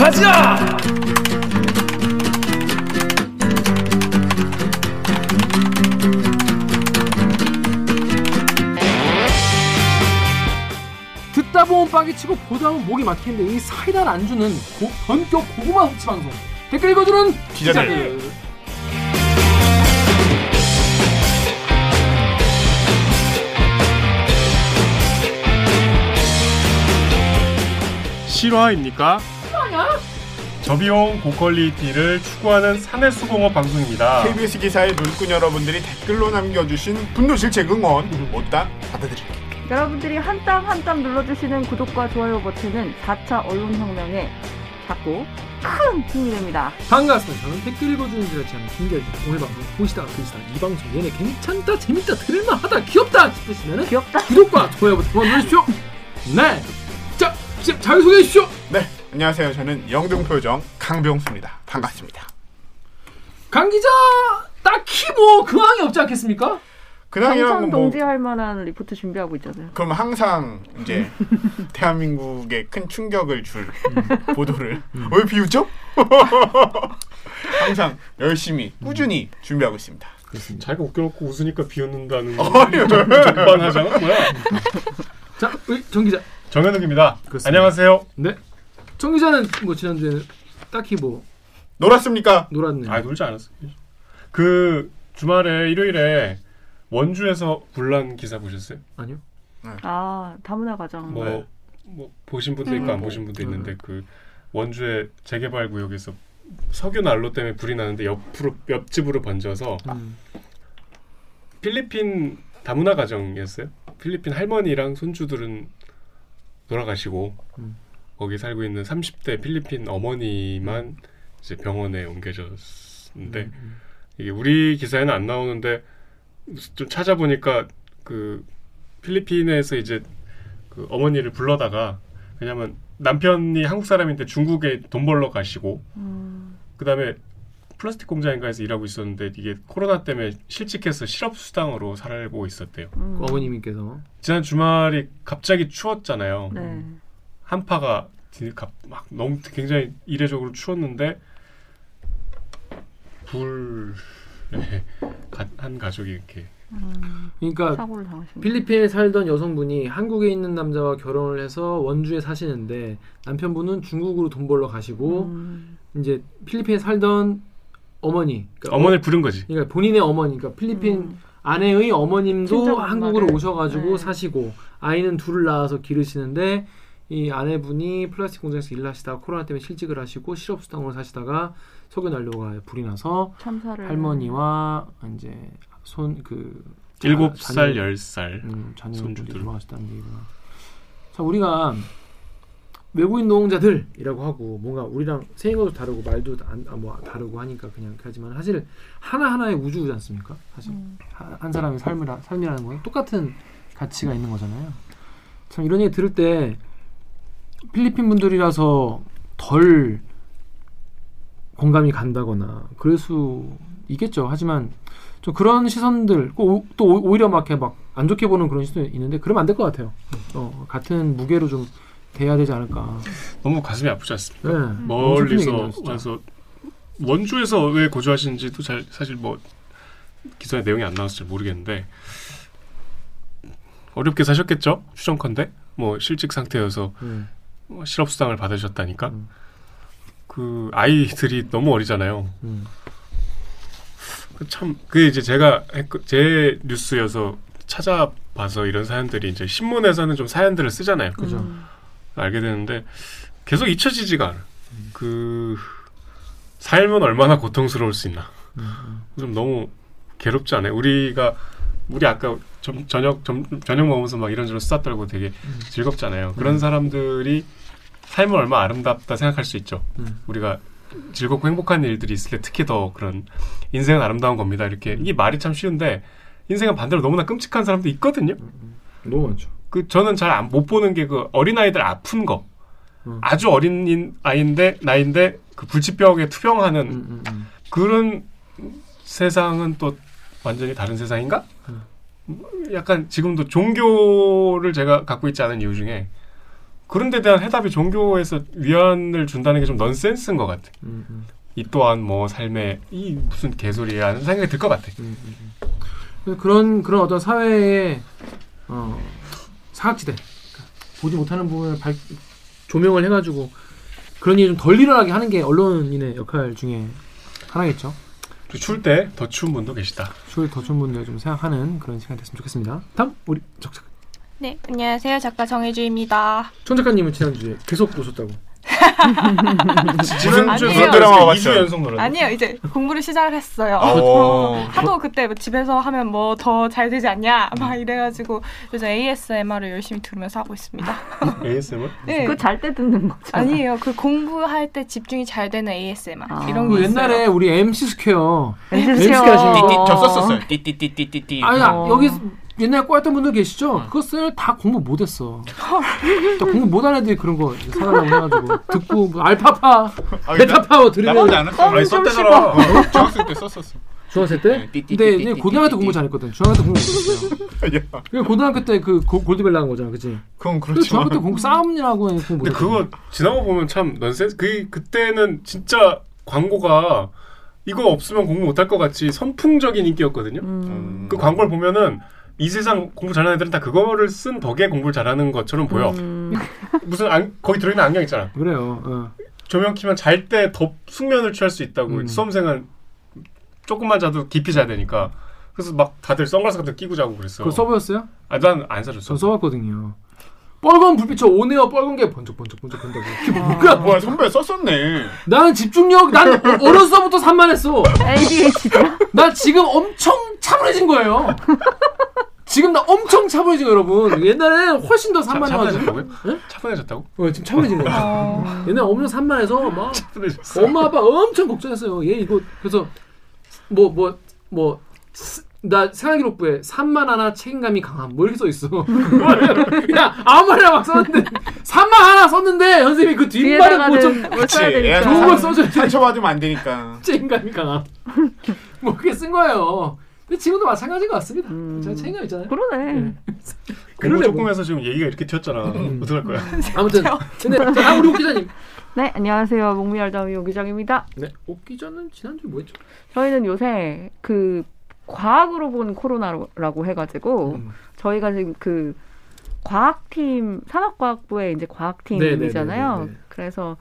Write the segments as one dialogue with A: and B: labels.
A: 가자! 듣다 보면 빵이 치고 보다 보면 목이 막히는데 이 사이다를 안 주는 고, 본격 고구마 섭취 방송 댓글 읽어주는
B: 기자들.
A: 기자들.
B: 실화입니까? 저비용 고퀄리티를 추구하는 사내수공업 방송입니다.
C: KBS 기사의 눈꾼 여러분들이 댓글로 남겨주신 분노 질책 응원 못다 받아드릴게요.
D: 여러분들이 한 땀 한 땀 눌러주시는 구독과 좋아요 버튼은 4차 언론혁명에 작고 큰 힘이 됩니다.
A: 반갑습니다. 저는 댓글 읽어주는 지하는 김결진 오늘 방송 보시다가 들으시다가 이 방송 얘네 괜찮다 재밌다 들을만하다 귀엽다 싶으시면
D: 귀엽다.
A: 구독과 좋아요 버튼 눌러주십시오. 네. 자, 자 자기소개해 주십시오.
C: 네, 안녕하세요. 저는 영등표정 강병수입니다. 반갑습니다.
A: 강 기자 딱히 뭐 근황이 없지 않겠습니까?
C: 건 뭐,
D: 동지할 만한 리포트 준비하고 있잖아요.
C: 그럼 항상 이제 대한민국에 큰 충격을 줄 보도를 왜 비웃죠? 항상 열심히 꾸준히 준비하고 있습니다.
B: 자기가 웃겨놓고 웃으니까 비웃는다는
C: 아니요.
B: 전반하잖아 뭐야?
A: 자, 우리 정 기자.
B: 정현욱입니다.
A: 그렇습니다.
B: 안녕하세요.
A: 네. 정 기자는 뭐 지난주에는 딱히 뭐
C: 놀았습니까?
A: 놀았네.
B: 아 놀지 않았어요. 그 주말에 일요일에 원주에서 불난 기사 보셨어요?
A: 아니요.
D: 아 다문화 가정.
B: 뭐,
C: 네.
B: 뭐 보신 분도 있고 안
D: 음.
B: 보신 분도
A: 음.
B: 있는데 그 원주의 재개발 구역에서 석유 난로 때문에 불이 나는데 옆으로 옆집으로 번져서
A: 음.
B: 필리핀 다문화 가정이었어요. 필리핀 할머니랑 손주들은 돌아가시고
A: 음.
B: 거기 살고 있는 30대 필리핀 어머니만 이제 병원에 옮겨졌는데
A: 음.
B: 이게 우리 기사에는 안 나오는데 좀 찾아보니까 그 필리핀에서 이제 그 어머니를 불러다가 왜냐면 남편이 한국 사람인데 중국에 돈 벌러 가시고
D: 음,
B: 그다음에 플라스틱 공장인가에서 일하고 있었는데 이게 코로나 때문에 실직해서 실업 수당으로 살고 있었대요.
D: 음.
A: 그 어머님께서
B: 지난 주말이 갑자기 추웠잖아요.
D: 네.
B: 한파가 막 너무 굉장히 이례적으로 추웠는데 불에 가- 한 가족이 이렇게
D: 음,
A: 그러니까. 필리핀에 살던 여성분이 한국에 있는 남자와 결혼을 해서 원주에 사시는데 남편분은 중국으로 돈 벌러 가시고
D: 음,
A: 이제 필리핀에 살던 어머니, 그러니까
B: 어머니를 부른 거지.
A: 그러니까 본인의 어머니, 그러니까 필리핀
D: 음.
A: 아내의 어머님도 한국으로. 오셔가지고
D: 네.
A: 사시고 아이는 둘을 낳아서 기르시는데 이 아내분이 플라스틱 공장에서 일을 하시다가 코로나 때문에 실직을 하시고 실업수당으로 사시다가 석유 난로가 불이 나서
D: 참사를.
A: 할머니와 이제 손 그
B: 일곱 살, 열 살.
A: 음, 자녀들이
B: 손주들.
A: 돌아가셨다는 얘기구나. 자 우리가 외국인 노동자들이라고 하고 뭔가 우리랑 생각도 다르고 말도 안, 아, 뭐 다르고 하니까 그냥 하지만 사실 하나 하나의 우주지 않습니까? 사실
D: 음,
A: 한, 한 사람의 삶을 삶이라는 건 똑같은 가치가 있는 거잖아요. 참 이런 얘기 들을 때 필리핀 분들이라서 덜 공감이 간다거나 그럴 수 있겠죠. 하지만 좀 그런 시선들 또 오- 오히려 막 이렇게 막 안 좋게 보는 그런 시선이 있는데 그러면 안 될 것 같아요. 어, 같은 무게로 좀 돼야 되지 않을까.
B: 너무 가슴이 아프지 않습니까?
A: 네.
B: 멀리서. 와서 원주에서 왜 거주하시는지도 잘 사실 뭐 기사에 내용이 안 나와서 잘 모르겠는데 어렵게 사셨겠죠? 추정컨대 뭐 실직 상태여서
A: 음.
B: 뭐 실업수당을 받으셨다니까
A: 음.
B: 그 아이들이 너무 어리잖아요.
A: 음.
B: 참 그게 이제 제가 했- 제 뉴스여서 찾아봐서 이런 사연들이 이제 신문에서는 좀 사연들을 쓰잖아요.
A: 그죠.
D: 음,
B: 알게 되는데 계속 잊혀지지가 않아. 그 삶은 얼마나 고통스러울 수 있나.
A: 음.
B: 좀 너무 괴롭지 않아요? 우리가 우리 아까 점, 저녁 점, 저녁 먹으면서 막 이런저런 수다 떨고 되게 즐겁잖아요. 그런 사람들이 삶은 얼마나 아름답다 생각할 수 있죠.
A: 음.
B: 우리가 즐겁고 행복한 일들이 있을 때 특히 더 그런 인생은 아름다운 겁니다. 이렇게 이게 말이 참 쉬운데 인생은 반대로 너무나 끔찍한 사람도 있거든요.
A: 너무 많죠.
B: 그 저는 잘 못 보는 게 그 어린 아이들 아픈 거.
A: 음.
B: 아주 어린 인- 아이인데 나이인데 그 불치병에 투병하는
A: 음, 음, 음.
B: 그런 세상은 또 완전히 다른 세상인가?
A: 음.
B: 약간 지금도 종교를 제가 갖고 있지 않은 이유 중에 그런 데 대한 해답이 종교에서 위안을 준다는 게 좀 넌센스인 것 같아.
A: 음, 음,
B: 이 또한 뭐 삶의 이 무슨 개소리야 하는 생각이 들 것 같아.
A: 음, 음, 음. 그런 그런 어떤 사회의 어, 사각지대 그러니까 보지 못하는 부분을 발, 조명을 해가지고 그런 일이 좀 덜 일어나게 하는 게 언론인의 역할 중에 하나겠죠.
B: 추울 때 더 추운 분도 계시다.
A: 추울 더 추운 분들 좀 생각하는 그런 시간 됐으면 좋겠습니다. 다음 우리 정 작가.
E: 네, 안녕하세요. 작가 정혜주입니다.
A: 정 작가님은 지난주에 계속 오셨다고.
B: 지난주에
E: 아니에요.
C: 드라마 봤죠?
B: 2주 연속.
E: 아니요, 이제 공부를 시작을 했어요.
C: 어.
E: 하도 그때 뭐 집에서 하면 뭐 더 잘 되지 않냐 막 이래가지고 요즘 ASMR을 열심히 들으면서 하고 있습니다.
B: ASMR?
E: 네.
D: 그거 잘때 듣는 거잖아.
E: 아니에요. 그 공부할 때 집중이 잘 되는 ASMR
D: 아.
E: 이런 그게
A: 옛날에
E: 있어요.
A: 우리 MC 스퀘어
D: MC
A: MC
D: 스퀘어.
A: 하시는 거.
C: 띠띠 저 썼었어요. 띠띠띠띠띠띠.
A: 아니
D: 어.
A: 여기 옛날에 꼬였던 분들 계시죠? 그것을 다 공부 못했어. 다 공부 못한 애들이 그런 거 이제 사달라고 해가지고 듣고 뭐 알파파,
C: 아,
A: 베타파
C: 나쁘지
A: 들으면
C: 않았어.
B: 아니 썼대잖아.
C: 어, 중학생 때 썼었어.
A: 중학생 때?
C: 네,
A: 근데 고등학교 때. 공부 잘했거든. 중학교 때 공부 못했어요.
C: 야,
A: 그 고등학교 때 그 골드벨 나온 거잖아, 그치?
C: 그건
A: 그
C: 그렇지만
A: 중학교 때 공부 싸움이라고 공부
B: 근데
A: 못했어.
B: 그거 지나고 보면 참 넌센스. 그 그때는 진짜 광고가 이거 없으면 공부 못할 것 같이 선풍적인 인기였거든요.
D: 음.
B: 그 광고를 보면은 이 세상 공부 잘하는 애들은 다 그거를 쓴 덕에 공부를 잘하는 것처럼 보여.
D: 음.
B: 무슨 안, 거기 들어있는 안경 있잖아.
A: 그래요. 어.
B: 조명 키면 잘때더 숙면을 취할 수 있다고
A: 음.
B: 수험생은 조금만 자도 깊이 자야 되니까 그래서 막 다들 선글라스 같은 거 끼고 자고 그랬어.
A: 그거 써보였어요?
B: 아 난 안 사줬어.
A: 전 써봤거든요. 빨간 불빛 저 오네어 빨간 게 번쩍 번쩍 번쩍 한다고. 그게 뭐야?
C: 뭐야 선배 썼었네.
A: 나는 집중력 난 어렸을 때부터 산만했어.
D: ADHD야?
A: 나 지금 엄청 차분해진 거예요. 지금 나 엄청 차분해진 거예요, 여러분. 옛날에 훨씬 더
B: 차-
A: 산만해가지고. 응?
B: 차분해졌다고?
A: 어, 지금 차분해진 거예요.
E: 어,
A: 옛날에 엄청 산만해서 막
B: 차분해졌어.
A: 엄마 아빠 엄청 걱정했어요. 얘 이거 그래서 뭐 뭐 뭐 나 생활기록부에 산만 하나 책임감이 강함 뭐 이렇게 써 있어. 그냥 아무 말이나 막 썼는데 산만 하나 썼는데 선생님이 그 뒷말을
D: 뒤에다가는
A: 뭐좀.
D: 되니까.
A: 좋은 걸 써줘야지.
C: 상처받으면 안 되니까.
A: 책임감이 강함. 뭐 그렇게 쓴 거예요. 근데 지금도 마찬가지인 것 같습니다.
D: 음.
A: 제가 책임감 있잖아요.
D: 그러네.
A: 네.
B: 공부
A: 그러네,
B: 조금
A: 뭐.
B: 해서 지금 얘기가 이렇게 튀었잖아.
A: 음.
B: 어떡할 거야?
A: 아무튼 근데 자, 다음 우리 옥 기자님.
D: 네, 안녕하세요. 목미알다위 오기정입니다.
A: 네, 옥 기자는 지난주 뭐 했죠?
D: 저희는 요새 그 과학으로 본 코로나라고 해가지고
A: 음.
D: 저희가 지금 그 과학팀 산업과학부의 이제 과학팀이잖아요.
A: 네네네네네.
D: 그래서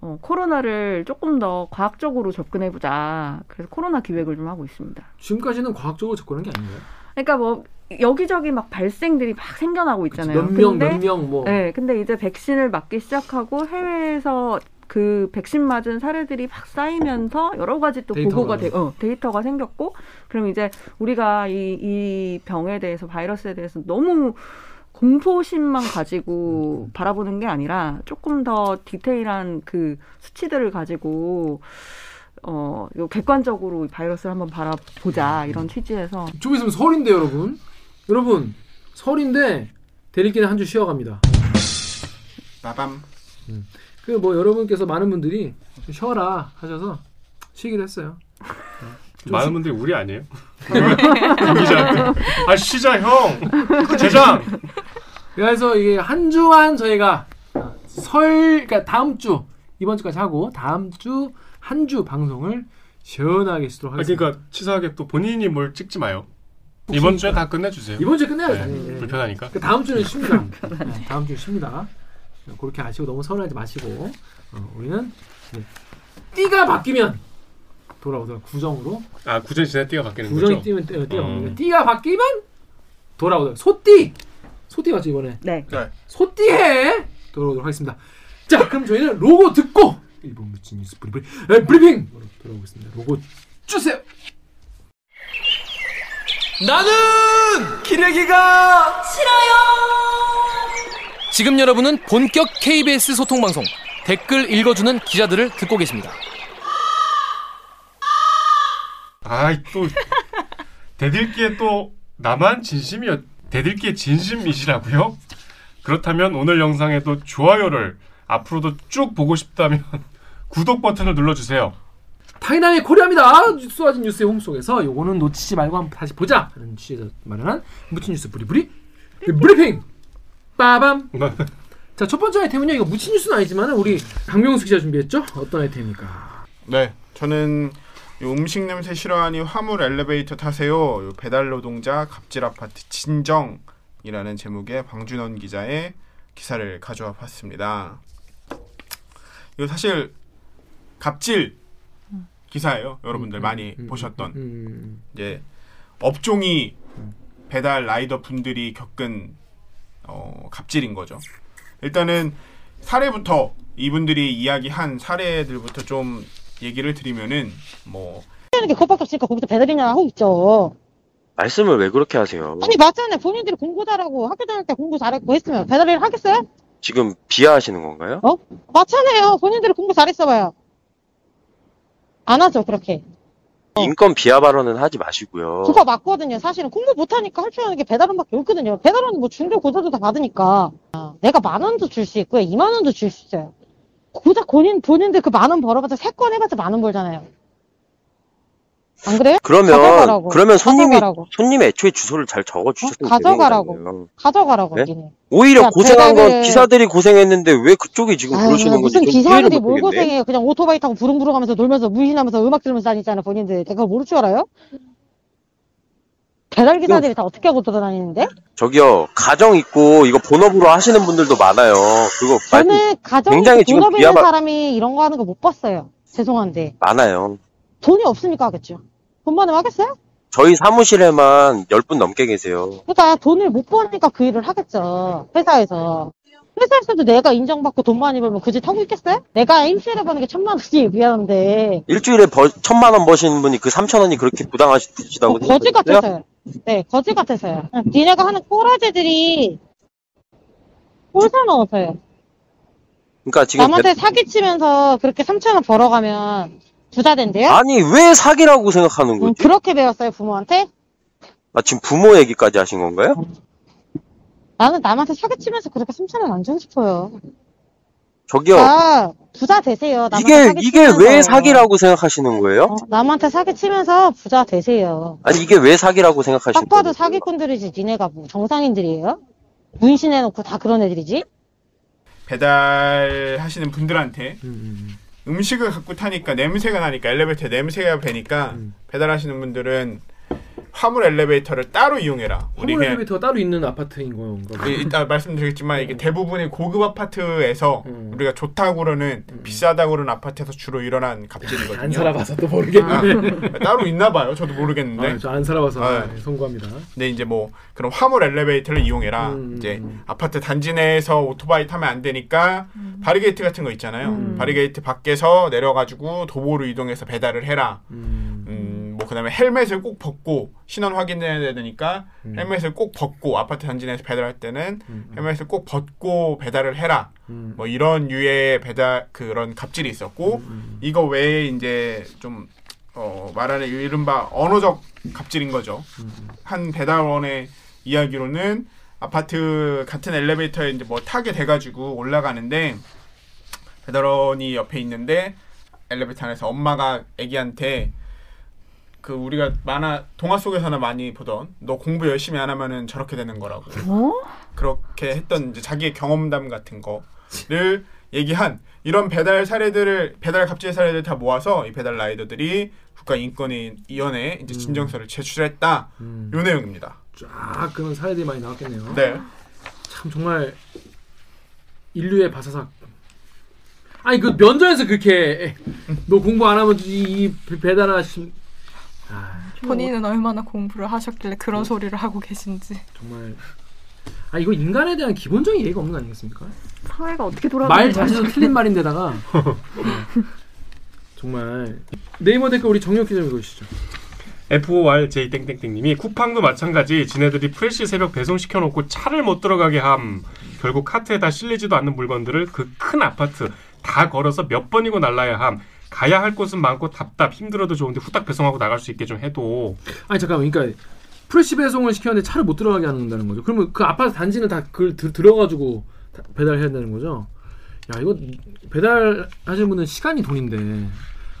D: 어, 코로나를 조금 더 과학적으로 접근해보자. 그래서 코로나 기획을 좀 하고 있습니다.
A: 지금까지는 과학적으로 접근한 게 아닌가요?
D: 그러니까 뭐 여기저기 막 발생들이 막 생겨나고 있잖아요.
A: 몇 명, 몇 명, 뭐.
D: 네, 근데 이제 백신을 맞기 시작하고 해외에서 그 백신 맞은 사례들이 막 쌓이면서 여러 가지 또
A: 데이터가
D: 보고가 돼, 어, 데이터가 생겼고, 그럼 이제 우리가 이, 이 병에 대해서 바이러스에 대해서 너무 공포심만 가지고 바라보는 게 아니라 조금 더 디테일한 그 수치들을 가지고 어, 요 객관적으로 이 바이러스를 한번 바라보자 이런 취지에서
A: 좀 있으면 설인데 여러분. 여러분 설인데 대리기는 한 주 쉬어갑니다.
C: 나밤.
A: 그 뭐 여러분께서 많은 분들이 좀 쉬어라 하셔서 쉬기로 했어요. 좀
B: 많은 분들이 우리 아니에요? 기자한테 아 쉬자 형. 그 제장.
A: 그래서 이게 한 주만 저희가 설 그러니까 다음 주 이번 주까지 하고 다음 주 한 주 방송을 시원하게 쓰도록
B: 아,
A: 하겠습니다.
B: 그러니까 치사하게 또 본인이 뭘 찍지 마요. 이번 주에 다 끝내주세요.
A: 이번 주에 끝내야죠.
B: 네,
A: 당연히. 예.
B: 불편하니까.
A: 그 다음 주는 쉽니다. 네, 다음 주는 쉽니다. 그렇게 아시고 너무 서운하지 마시고 어, 우리는 네. 띠가 바뀌면 돌아오도록 구정으로
B: 아 구전 지날 띠가 바뀌는
A: 구정이
B: 거죠?
A: 띠면 띠- 띠가
B: 음.
A: 바뀌면 띠가 바뀌면 돌아오도록 소띠 소띠 맞죠 이번에
D: 네.
C: 네.
A: 소띠해 돌아오도록 하겠습니다. 자 그럼 저희는 로고 듣고 일본 무친 뉴스 브리브리 에, 브리핑 돌아오겠습니다. 로고 주세요.
F: 나는 기레기가 싫어요. 지금 여러분은 본격 KBS 소통 방송 댓글 읽어주는 기자들을 듣고 계십니다.
B: 아이 또 대들기에 또 나만 진심이었 대들기에 진심이시라고요? 그렇다면 오늘 영상에도 좋아요를 앞으로도 쭉 보고 싶다면 구독 버튼을 눌러주세요.
A: 타이나의 코리아입니다. 쏘아진 뉴스의 홈 속에서 요거는 놓치지 말고 한번 다시 보자 하는 취지에서 마련한 무친 뉴스 브리브리 브리핑 빠밤 자, 첫 번째 아이템은요. 이거 무치 뉴스는 아니지만 우리 강명수 기자 준비했죠? 어떤 아이템입니까?
C: 네, 저는 요 음식 냄새 싫어하니 화물 엘리베이터 타세요. 요 배달 노동자 갑질 아파트 진정이라는 제목의 방준원 기자의 기사를 가져와 봤습니다. 이거 사실 갑질 기사예요. 여러분들 많이
A: 음,
C: 보셨던
A: 음,
C: 이제 업종이 배달 라이더 분들이 겪은 어, 갑질인 거죠. 일단은 사례부터 이분들이 이야기한 사례들부터 좀 얘기를 드리면은 뭐
G: 하는 게 그것밖에 없으니까 거기서 배달이나 하고 있죠.
H: 말씀을 왜 그렇게 하세요?
G: 아니 맞잖아요. 본인들이 공부 잘하고 학교 다닐 때 공부 잘했고 했으면 배달일 하겠어요?
H: 지금 비하하시는 건가요?
G: 맞잖아요. 본인들이 공부 잘했어봐요. 안 하죠 그렇게.
H: 인권 비하 발언은 하지 마시고요.
G: 그거 맞거든요. 사실은 공부 못하니까 할 줄 아는 게 배달원밖에 없거든요. 배달원은 뭐 중도 고사도 다 받으니까 아, 내가 만 원도 줄 수 있고요. 이만 원도 줄 수 있어요. 고작 본인 본인들 그 만 원 벌어봤자 세 건 해봤자 만 원 벌잖아요. 안 그래요?
H: 그러면
G: 가져가라고.
H: 그러면 손님이
G: 가져가라고.
H: 손님의 애초에 주소를 잘 적어 주셨으면
G: 어? 가져가라고. 가져가라고
H: 네? 오히려
G: 야,
H: 고생한 건
G: 배달을-
H: 기사들이 고생했는데 왜 그쪽이 지금
G: 아유,
H: 그러시는 건지
G: 무슨
H: 좀 이해를
G: 기사들이
H: 못
G: 뭘. 고생해요. 그냥 오토바이 타고 부릉부릉 하면서 놀면서 무신하면서 음악 들으면서 다니잖아 본인들. 내가 모를 줄 알아요? 배달 기사들이 다 어떻게 하고 돌아다니는데?
H: 저기요 가정 있고 이거 본업으로 하시는 분들도 많아요. 그거 말씀
G: 저는 가정이
H: 굉장히 지금
G: 본업 있는
H: 비하가-
G: 사람이 이런 거 하는 거 못 봤어요. 죄송한데.
H: 많아요.
G: 돈이 없으니까 하겠죠. 돈 많으면 하겠어요?
H: 저희 사무실에만 10분 넘게 계세요.
G: 그러니까 돈을 못 버니까 그 일을 하겠죠. 회사에서. 회사에서도 내가 인정받고 돈 많이 벌면 그짓 하고 있겠어요? 내가 일주일에 버는 게 천만 원이 미안한데.
H: 일주일에 버, 천만 원 버시는 분이 그 삼천 원이 그렇게 부당하시다고
G: 어, 거지? 같아서요. 네, 거지 같아서요. 응, 니네가 하는 꼬라지들이 꼴사 넣어서요.
H: 그러니까 지금
G: 남한테 사기치면서 그렇게 3천 원 벌어가면 부자 된대요?
H: 아니 왜 사기라고 생각하는
G: 응,
H: 거지?
G: 그렇게 배웠어요, 부모한테?
H: 아, 지금 부모 얘기까지 하신 건가요?
G: 나는 남한테 사기치면서 그렇게 3천 원 안 주고 싶어요.
H: 저기요.
G: 아, 부자 되세요. 남한테
H: 이게 이게
G: 사기치면서.
H: 왜 사기라고 생각하시는 거예요?
G: 어, 남한테 사기치면서 부자 되세요.
H: 아니 이게 왜 사기라고 생각하시는
G: 딱 봐도
H: 거예요?
G: 사기꾼들이지. 니네가 뭐 정상인들이에요? 문신해놓고 다 그런 애들이지?
C: 배달하시는 분들한테
A: 음,
C: 음 식을 갖고 타니까 냄새가 나니까 엘리베이터에 냄새가 배니까
A: 음.
C: 배달하시는 분들은 화물 엘리베이터를 따로 이용해라. 우리
A: 화물
C: 그냥
A: 엘리베이터가 따로 있는 아파트인 건가?
C: 이- 이따 말씀드리겠지만 이게 대부분의 고급 아파트에서
A: 음.
C: 우리가 좋다고 그러는 비싸다고 그러는 아파트에서 주로 일어난 갑질이거든요.
A: 안 살아봐서 또 모르겠네.
C: 따로 있나 봐요. 저도 모르겠는데.
A: 아, 저 안 살아봐서
C: 네.
A: 네, 송구합니다.
C: 근데 이제 뭐 그런 화물 엘리베이터를 이용해라.
A: 음,
C: 이제
A: 음.
C: 아파트 단지 내에서 오토바이 타면 안 되니까 바리게이트 같은 거 있잖아요.
A: 음.
C: 바리게이트 밖에서 내려가지고 도보로 이동해서 배달을 해라.
A: 음,
C: 음, 뭐 그다음에 헬멧을 꼭 벗고 신원 확인해야 되니까
A: 음.
C: 헬멧을 꼭 벗고 아파트 단지 내에서 배달할 때는
A: 음, 음,
C: 헬멧을 꼭 벗고 배달을 해라.
A: 음,
C: 뭐 이런 유의 배달 그런 갑질이 있었고
A: 음,
C: 이거 외에 이제 좀 어, 말하는 이른바 언어적 갑질인 거죠.
A: 음,
C: 한 배달원의 이야기로는 아파트 같은 엘리베이터에 이제 뭐 타게 돼가지고 올라가는데 배달원이 옆에 있는데 엘리베이터 안에서 엄마가 아기한테 그 우리가 만화 동화 속에서나 많이 보던 너 공부 열심히 안 하면은 저렇게 되는 거라고
D: 어?
C: 그렇게 했던 이제 자기의 경험담 같은 거를 얘기한 이런 배달 사례들을 배달 갑질 사례들 다 모아서 이 배달 라이더들이 국가 인권위원회에 이제 진정서를 제출했다.
A: 음.
C: 요 내용입니다.
A: 쫙 그런 사례들이 많이 나왔겠네요.
C: 네.
A: 참 정말 인류의 바사삭. 아니 그 면접에서 그렇게 너 공부 안 하면 이, 이 배달하신 아
E: 본인은 얼마나 공부를 하셨길래 그런 소리를 하고 계신지.
A: 정말 아 이거 인간에 대한 기본적인 예의가 없는 거 아니겠습니까?
D: 사회가 어떻게 돌아가는
A: 말? 자체도 틀린 말인데다가 네. 정말 네이버 댓글 우리 정혁 기자 읽어주시죠.
B: FORJ 땡땡땡님이 쿠팡도 마찬가지 지네들이 프레시 새벽 배송 시켜 놓고 차를 못 들어가게 함 결국 카트에 다 실리지도 않는 물건들을 그 큰 아파트 다 걸어서 몇 번이고 날라야 함 가야 할 곳은 많고 답답 힘들어도 좋은데 후딱 배송하고 나갈 수 있게 좀 해도
A: 아니 잠깐만 그러니까 프레시 배송을 시켰는데 차를 못 들어가게 한다는 거죠. 그러면 그 아파트 단지는 다 그걸 들, 들어가지고 다- 배달해야 되는 거죠. 야 이거 배달하시는 분은 시간이 돈인데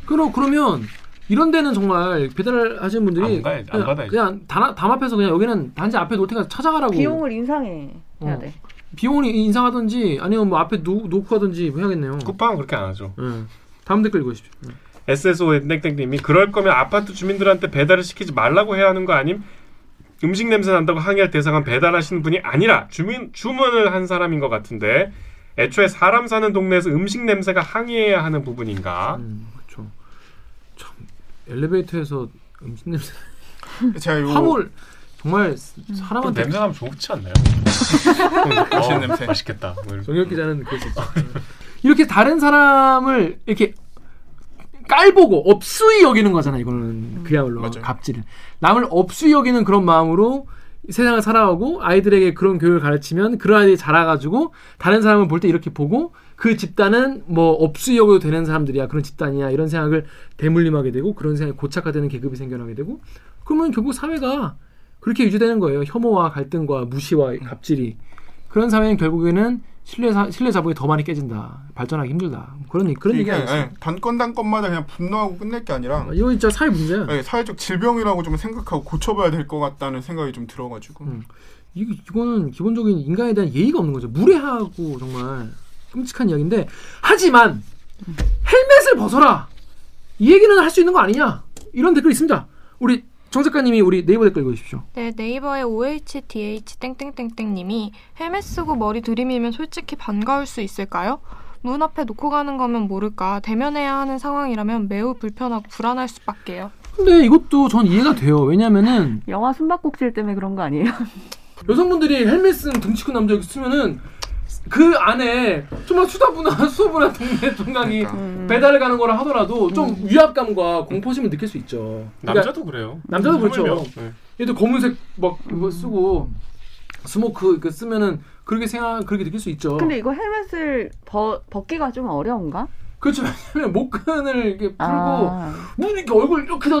A: 그러 그러면 이런 데는 정말 배달하시는 분들이
B: 안 가야- 안
A: 그냥,
B: 받아야지.
A: 그냥 단, 담 앞에서 그냥 여기는 단지 앞에 놓을 테니까 찾아가라고
D: 비용을 인상해 해야
A: 어.
D: 돼.
A: 비용을 인상하든지 아니면 뭐 앞에 놓, 놓고 하든지 뭐 해야겠네요.
B: 쿠팡은 그렇게 안 하죠.
A: 예. 다음 댓글 읽으십시오. 예.
B: SSO 땡땡님이 그럴 거면 아파트 주민들한테 배달을 시키지 말라고 해야 하는 거 아님? 음식 냄새 난다고 항의할 대상은 배달하시는 분이 아니라 주민 주문을 한 사람인 것 같은데 애초에 사람 사는 동네에서 음식 냄새가 항의해야 하는 부분인가?
A: 음, 그렇죠. 참 엘리베이터에서 음식 냄새,
C: 제가 요
A: 화물 정말
B: 또
A: 사람한테
B: 냄새 나면 좋지 않나요?
C: 맛있는
B: 어,
C: 냄새.
B: 맛있겠다. 뭐.
A: 정혁 기자는 그럴 수 있죠. 이렇게 다른 사람을 이렇게 깔보고 업수이 여기는 거잖아. 이거는 그야말로
C: 맞아요.
A: 갑질은 남을 업수이 여기는 그런 마음으로 세상을 살아가고 아이들에게 그런 교육을 가르치면 그런 아이들이 자라가지고 다른 사람을 볼 때 이렇게 보고 그 집단은 뭐 업수이 여겨도 되는 사람들이야 그런 집단이야 이런 생각을 대물림하게 되고 그런 생각이 고착화되는 계급이 생겨나게 되고 그러면 결국 사회가 그렇게 유지되는 거예요 혐오와 갈등과 무시와 갑질이 그런 사회는 결국에는 신뢰 사, 신뢰 자본이 더 많이 깨진다. 발전하기 힘들다. 그런 그런 얘기
C: 이게
A: 아니었어요.
C: 예, 단건 단건마다 그냥 분노하고 끝낼 게 아니라
A: 이거 진짜 사회 문제야.
C: 예, 사회적 질병이라고 좀 생각하고 고쳐봐야 될 것 같다는 생각이 좀 들어가지고.
A: 음. 이, 이거는 기본적인 인간에 대한 예의가 없는 거죠. 무례하고 정말 끔찍한 이야기인데 하지만 헬멧을 벗어라! 이 얘기는 할 수 있는 거 아니냐! 이런 댓글 있습니다. 우리 정 작가님이 우리 네이버 댓글 읽어주십시오.
E: 네, 네이버의 OHDH 땡땡땡땡님이 헬멧 쓰고 머리 들이밀면 솔직히 반가울 수 있을까요? 문 앞에 놓고 가는 거면 모를까 대면해야 하는 상황이라면 매우 불편하고 불안할 수밖에요.
A: 근데 이것도 전 이해가 돼요. 왜냐면은
D: 영화 숨바꼭질 때문에 그런 거 아니에요?
A: 여성분들이 헬멧 쓴 등치 큰 남자 쓰면은 그 안에 정말 수다부나 수업이나 동네 동강이
C: 그러니까.
D: 음.
A: 배달을 가는 거라 하더라도 좀 위압감과 공포심을 느낄 수 있죠. 그러니까
B: 남자도 그래요.
A: 남자도 그렇죠.
B: 하물며. 네.
A: 얘도 검은색 막 이거 쓰고 스모크 그 쓰면은 그렇게 생각 그렇게 느낄 수 있죠.
D: 근데 이거 헬멧을 벗, 벗기가 좀 어려운가?
A: 그렇죠. 왜냐면 목끈을 이렇게 풀고
D: 아,
A: 문 이렇게 얼굴 이렇게 다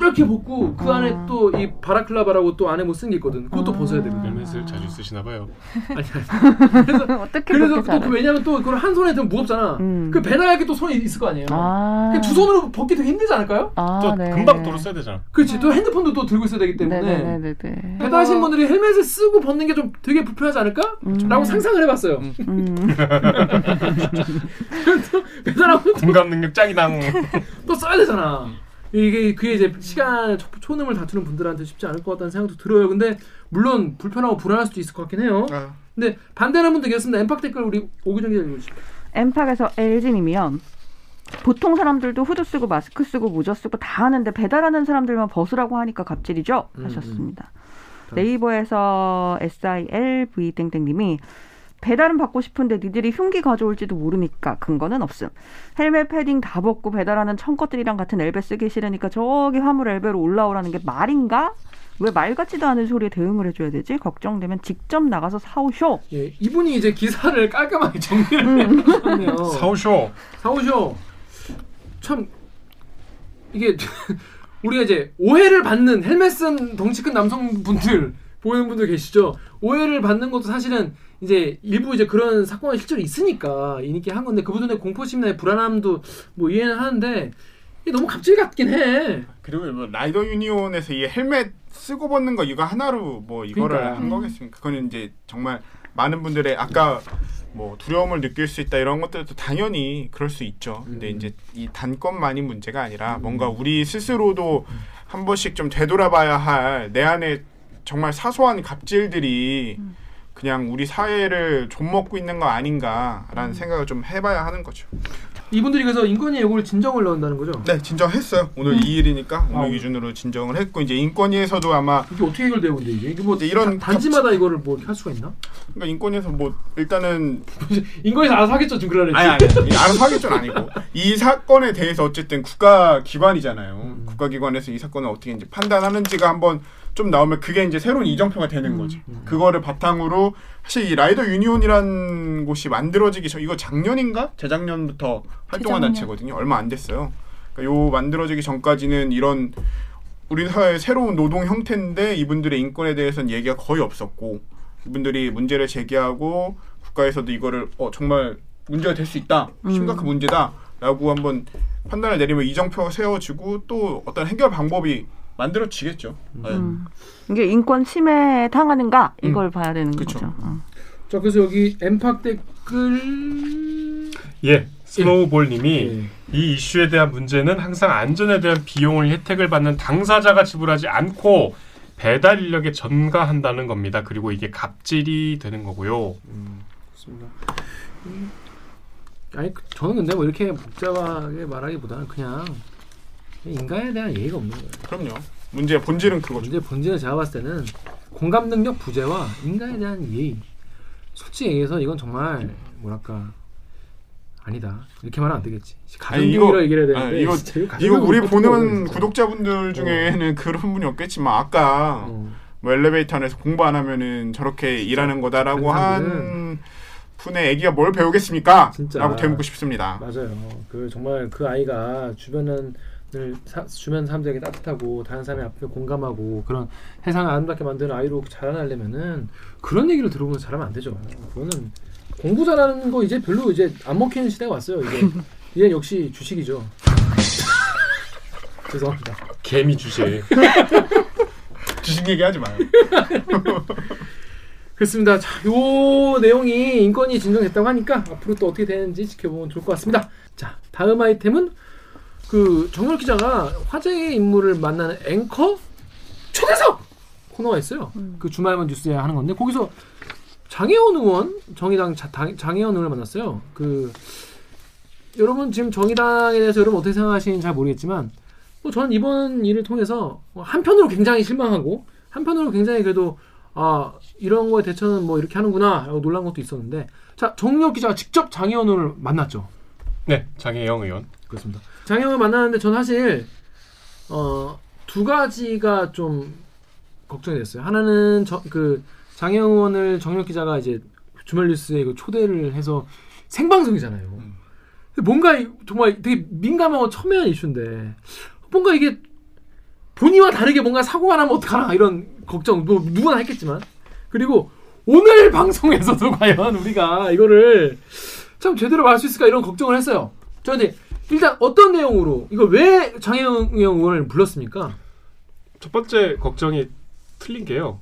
A: 이렇게 벗고 그 안에
D: 아.
A: 또이 바라클라바라고 또 안에 뭐 쓴 게 있거든. 그것도
D: 아.
A: 벗어야 되고.
B: 헬멧을 자주 쓰시나 봐요.
A: 아니 아니. 그래서
D: 어떻게
A: 그래서 또? 그 왜냐면 또 그걸 한 손에 좀 무겁잖아.
D: 음.
A: 그 배달할 게또 손이 있을 거 아니에요.
D: 아,
A: 그두 손으로 벗기 되게 힘들지 않을까요?
D: 아,
B: 또
D: 네.
B: 금방 도로 써야 되잖아.
A: 그렇지. 또 핸드폰도 또 들고 있어야 되기 때문에
D: 네네네네.
A: 배달하시는 분들이 헬멧을 쓰고 벗는 게 좀 되게 불편하지 않을까?
D: 음.
A: 라고 상상을 해봤어요.
D: 음.
A: 그래서 배달하고
B: 공감 능력 짱이당.
A: 또 써야 되잖아. 이게 그게 이제 시간 초- 초능을 다투는 분들한테 쉽지 않을 것 같다는 생각도 들어요. 근데 물론 불편하고 불안할 수도 있을 것 같긴 해요.
C: 아,
A: 근데 반대하는 분도 계셨습니다. 엠팍 댓글 우리 오기정 기자 읽어주시죠.
D: 엠팍에서 LG님이면 보통 사람들도 후드 쓰고 마스크 쓰고 모자 쓰고 다 하는데 배달하는 사람들만 벗으라고 하니까 갑질이죠
A: 음,
D: 하셨습니다.
A: 음.
D: 네이버에서 SILV 땡땡님이 배달은 받고 싶은데 니들이 흉기 가져올지도 모르니까 근거는 없음. 헬멧 패딩 다 벗고 배달하는 청것들이랑 같은 엘베 쓰기 싫으니까 저기 화물 엘베로 올라오라는 게 말인가? 왜 말 같지도 않은 소리에 대응을 해줘야 되지? 걱정되면 직접 나가서 사오쇼.
A: 예, 이분이 이제 기사를 깔끔하게 정리를
D: 음.
A: 해주셨네요.
B: 사오쇼.
A: 사오쇼. 참 이게 우리가 이제 오해를 받는 헬멧 쓴 덩치 큰 남성분들 보이는 분들 계시죠. 오해를 받는 것도 사실은 이제 일부 이제 그런 사건이 실제로 있으니까 이렇게 한 건데 그분들의 공포심이나 불안함도 뭐 이해는 하는데 이게 너무 갑질 같긴 해.
C: 그리고 뭐 라이더 유니온에서 이 헬멧 쓰고 벗는 거 이거 하나로 뭐 이거를
A: 그러니까.
C: 한 거겠습니까? 그거는 이제 정말 많은 분들의 아까 뭐 두려움을 느낄 수 있다 이런 것들도 당연히 그럴 수 있죠. 근데
A: 음.
C: 이제 이 단건만이 문제가 아니라 뭔가 우리 스스로도 한 번씩 좀 되돌아봐야 할 내 안에 정말 사소한 갑질들이 그냥 우리 사회를 좀먹고 있는 거 아닌가라는 생각을 좀 해봐야 하는 거죠.
A: 이분들이 그래서 인권위 요구를 진정을 넣는다는 거죠.
C: 네, 진정했어요. 오늘 2일이니까 오늘
A: 아.
C: 기준으로 진정을 했고 이제 인권위에서도 아마
A: 이게 어떻게 해결돼요, 근데 이게 이게 뭐
C: 이제 이런
A: 단- 단지마다 이거를 뭐 할 수가 있나?
C: 그러니까 인권위에서 뭐 일단은
A: 인권위에서 알아서 하겠죠, 지금 그러는지.
C: 아니 아니 아니, 알아서 하겠죠는 아니고 이 사건에 대해서 어쨌든 국가 기관이잖아요.
A: 음.
C: 국가 기관에서 이 사건을 어떻게 이제 판단하는지가 한번 좀 나오면 그게 이제 새로운 이정표가 되는 거지.
A: 음.
C: 그거를 바탕으로 사실 이 라이더 유니온이라는 곳이 만들어지기 전 이거 작년인가 재작년부터 활동한
E: 재작년.
C: 단체거든요. 얼마 안 됐어요. 그러니까 요 만들어지기 전까지는 이런 우리 사회의 새로운 노동 형태인데 이분들의 인권에 대해서는 얘기가 거의 없었고 이분들이 문제를 제기하고 국가에서도 이거를 어 정말 문제가 될 수 있다 심각한 문제다라고 한번 판단을 내리면 이정표가 세워지고 또 어떤 해결 방법이 만들어지겠죠. 네.
D: 음. 이게 인권 침해에 당하는가 이걸 봐야 되는
C: 그쵸.
D: 거죠. 어.
A: 자 그래서 여기 엠팍 댓글
B: 예, 스노우볼님이
A: 예.
B: 이 이슈에 대한 문제는 항상 안전에 대한 비용을 혜택을 받는 당사자가 지불하지 않고 배달 인력에 전가한다는 겁니다. 그리고 이게 갑질이 되는 거고요.
A: 그렇습니다. 음, 아니 그- 저는 근데 뭐 이렇게 복잡하게 말하기보다는 그냥 인간에 대한 예의가 없는 거예요.
C: 그럼요. 문제의 본질은 그거죠.
A: 문제 본질은 제가 봤을 때는 공감 능력 부재와 인간에 대한 예의. 솔직히 얘기해서 이건 정말 뭐랄까 아니다 이렇게 말하면 안 되겠지.
C: 아니,
A: 가정교육이라 얘기를 해야
C: 아니,
A: 되는데 진짜 이거
C: 이거 우리 보는 구독자분들 중에는 그런 분이 없겠지만 아까
A: 어.
C: 뭐 엘리베이터 안에서 공부 안 하면은 저렇게 일하는 거다라고 한 분의 애기가 뭘 배우겠습니까?
A: 진짜.
C: 라고 되묻고 싶습니다.
A: 맞아요. 그 정말 그 아이가 주변 을 사, 주변 사람들에게 따뜻하고 다른 사람의 앞에 공감하고 그런 세상을 아름답게 만드는 아이로 자라나려면은 그런 얘기를 들어보면서 잘하면 안 되죠. 그거는 공부 잘하는 거 이제 별로 이제 안 먹히는 시대가 왔어요. 이제 이제 역시 주식이죠. 죄송합니다.
B: 개미 주제.
C: 주식 얘기하지 마요.
A: 그렇습니다. 자, 요 내용이 인권이 진정됐다고 하니까 앞으로 또 어떻게 되는지 지켜보면 좋을 것 같습니다. 자, 다음 아이템은 그 정열 기자가 화제의 인물을 만나는 앵커 초대석 코너가 있어요. 그 주말만 뉴스에 하는 건데 거기서 장혜원 의원 정의당 자, 당, 장혜원 의원을 만났어요. 그 여러분 지금 정의당에 대해서 여러분 어떻게 생각하시는지 잘 모르겠지만 뭐 저는 이번 일을 통해서 뭐 한편으로 굉장히 실망하고 한편으로 굉장히 그래도 아 이런 거에 대처는 뭐 이렇게 하는구나 라고 놀란 것도 있었는데 자 정력 기자가 직접 장혜원 의원을 만났죠.
B: 네, 장혜영 의원.
A: 그렇습니다. 장혜원을 만났는데 전 사실 어, 두 가지가 좀 걱정이 됐어요. 하나는 저, 그 장혜원 의원을 정력 기자가 이제 주말 뉴스에 그 초대를 해서 생방송이잖아요. 근데 뭔가 이- 정말 되게 민감하고 첨예한 이슈인데 뭔가 이게 본의와 다르게 뭔가 사고가 나면 어떡하나 이런 걱정 뭐 누구나 했겠지만 그리고 오늘 방송에서도 과연 우리가 이거를 참 제대로 말 수 있을까 이런 걱정을 했어요. 저 근데 일단 어떤 내용으로 이거 왜 장혜영 의원을 불렀습니까?
B: 첫 번째 걱정이 틀린 게요.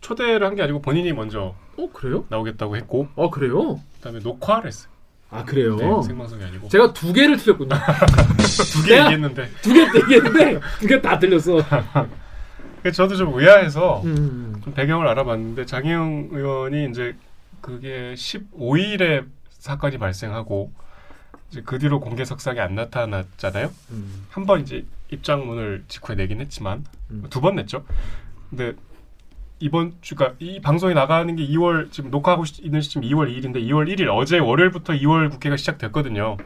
B: 초대를 한 게 아니고 본인이 먼저
A: 어 그래요?
B: 나오겠다고 했고
A: 어 그래요?
B: 그다음에 녹화를 했어요.
A: 아 그래요?
B: 네, 생방송이 아니고
A: 제가 두 개를 틀렸군요.
B: 두 개 얘기했는데
A: 두 개 얘기했는데 두 개 다 틀렸어.
B: 저도 좀 의아해서
A: 음.
B: 좀 배경을 알아봤는데 장혜영 의원이 이제 그게 15일에 사건이 발생하고 이제 그 뒤로 공개 석상에 안 나타났잖아요.
A: 음.
B: 한번 이제 입장문을 직후에 내긴 했지만
A: 음.
B: 두번 냈죠. 근데 이번 주가 이 방송이 나가는 게 2월 지금 녹화하고 시- 있는 시점 2월 2일인데 2월 1일 어제 월요일부터 2월 국회가 시작됐거든요.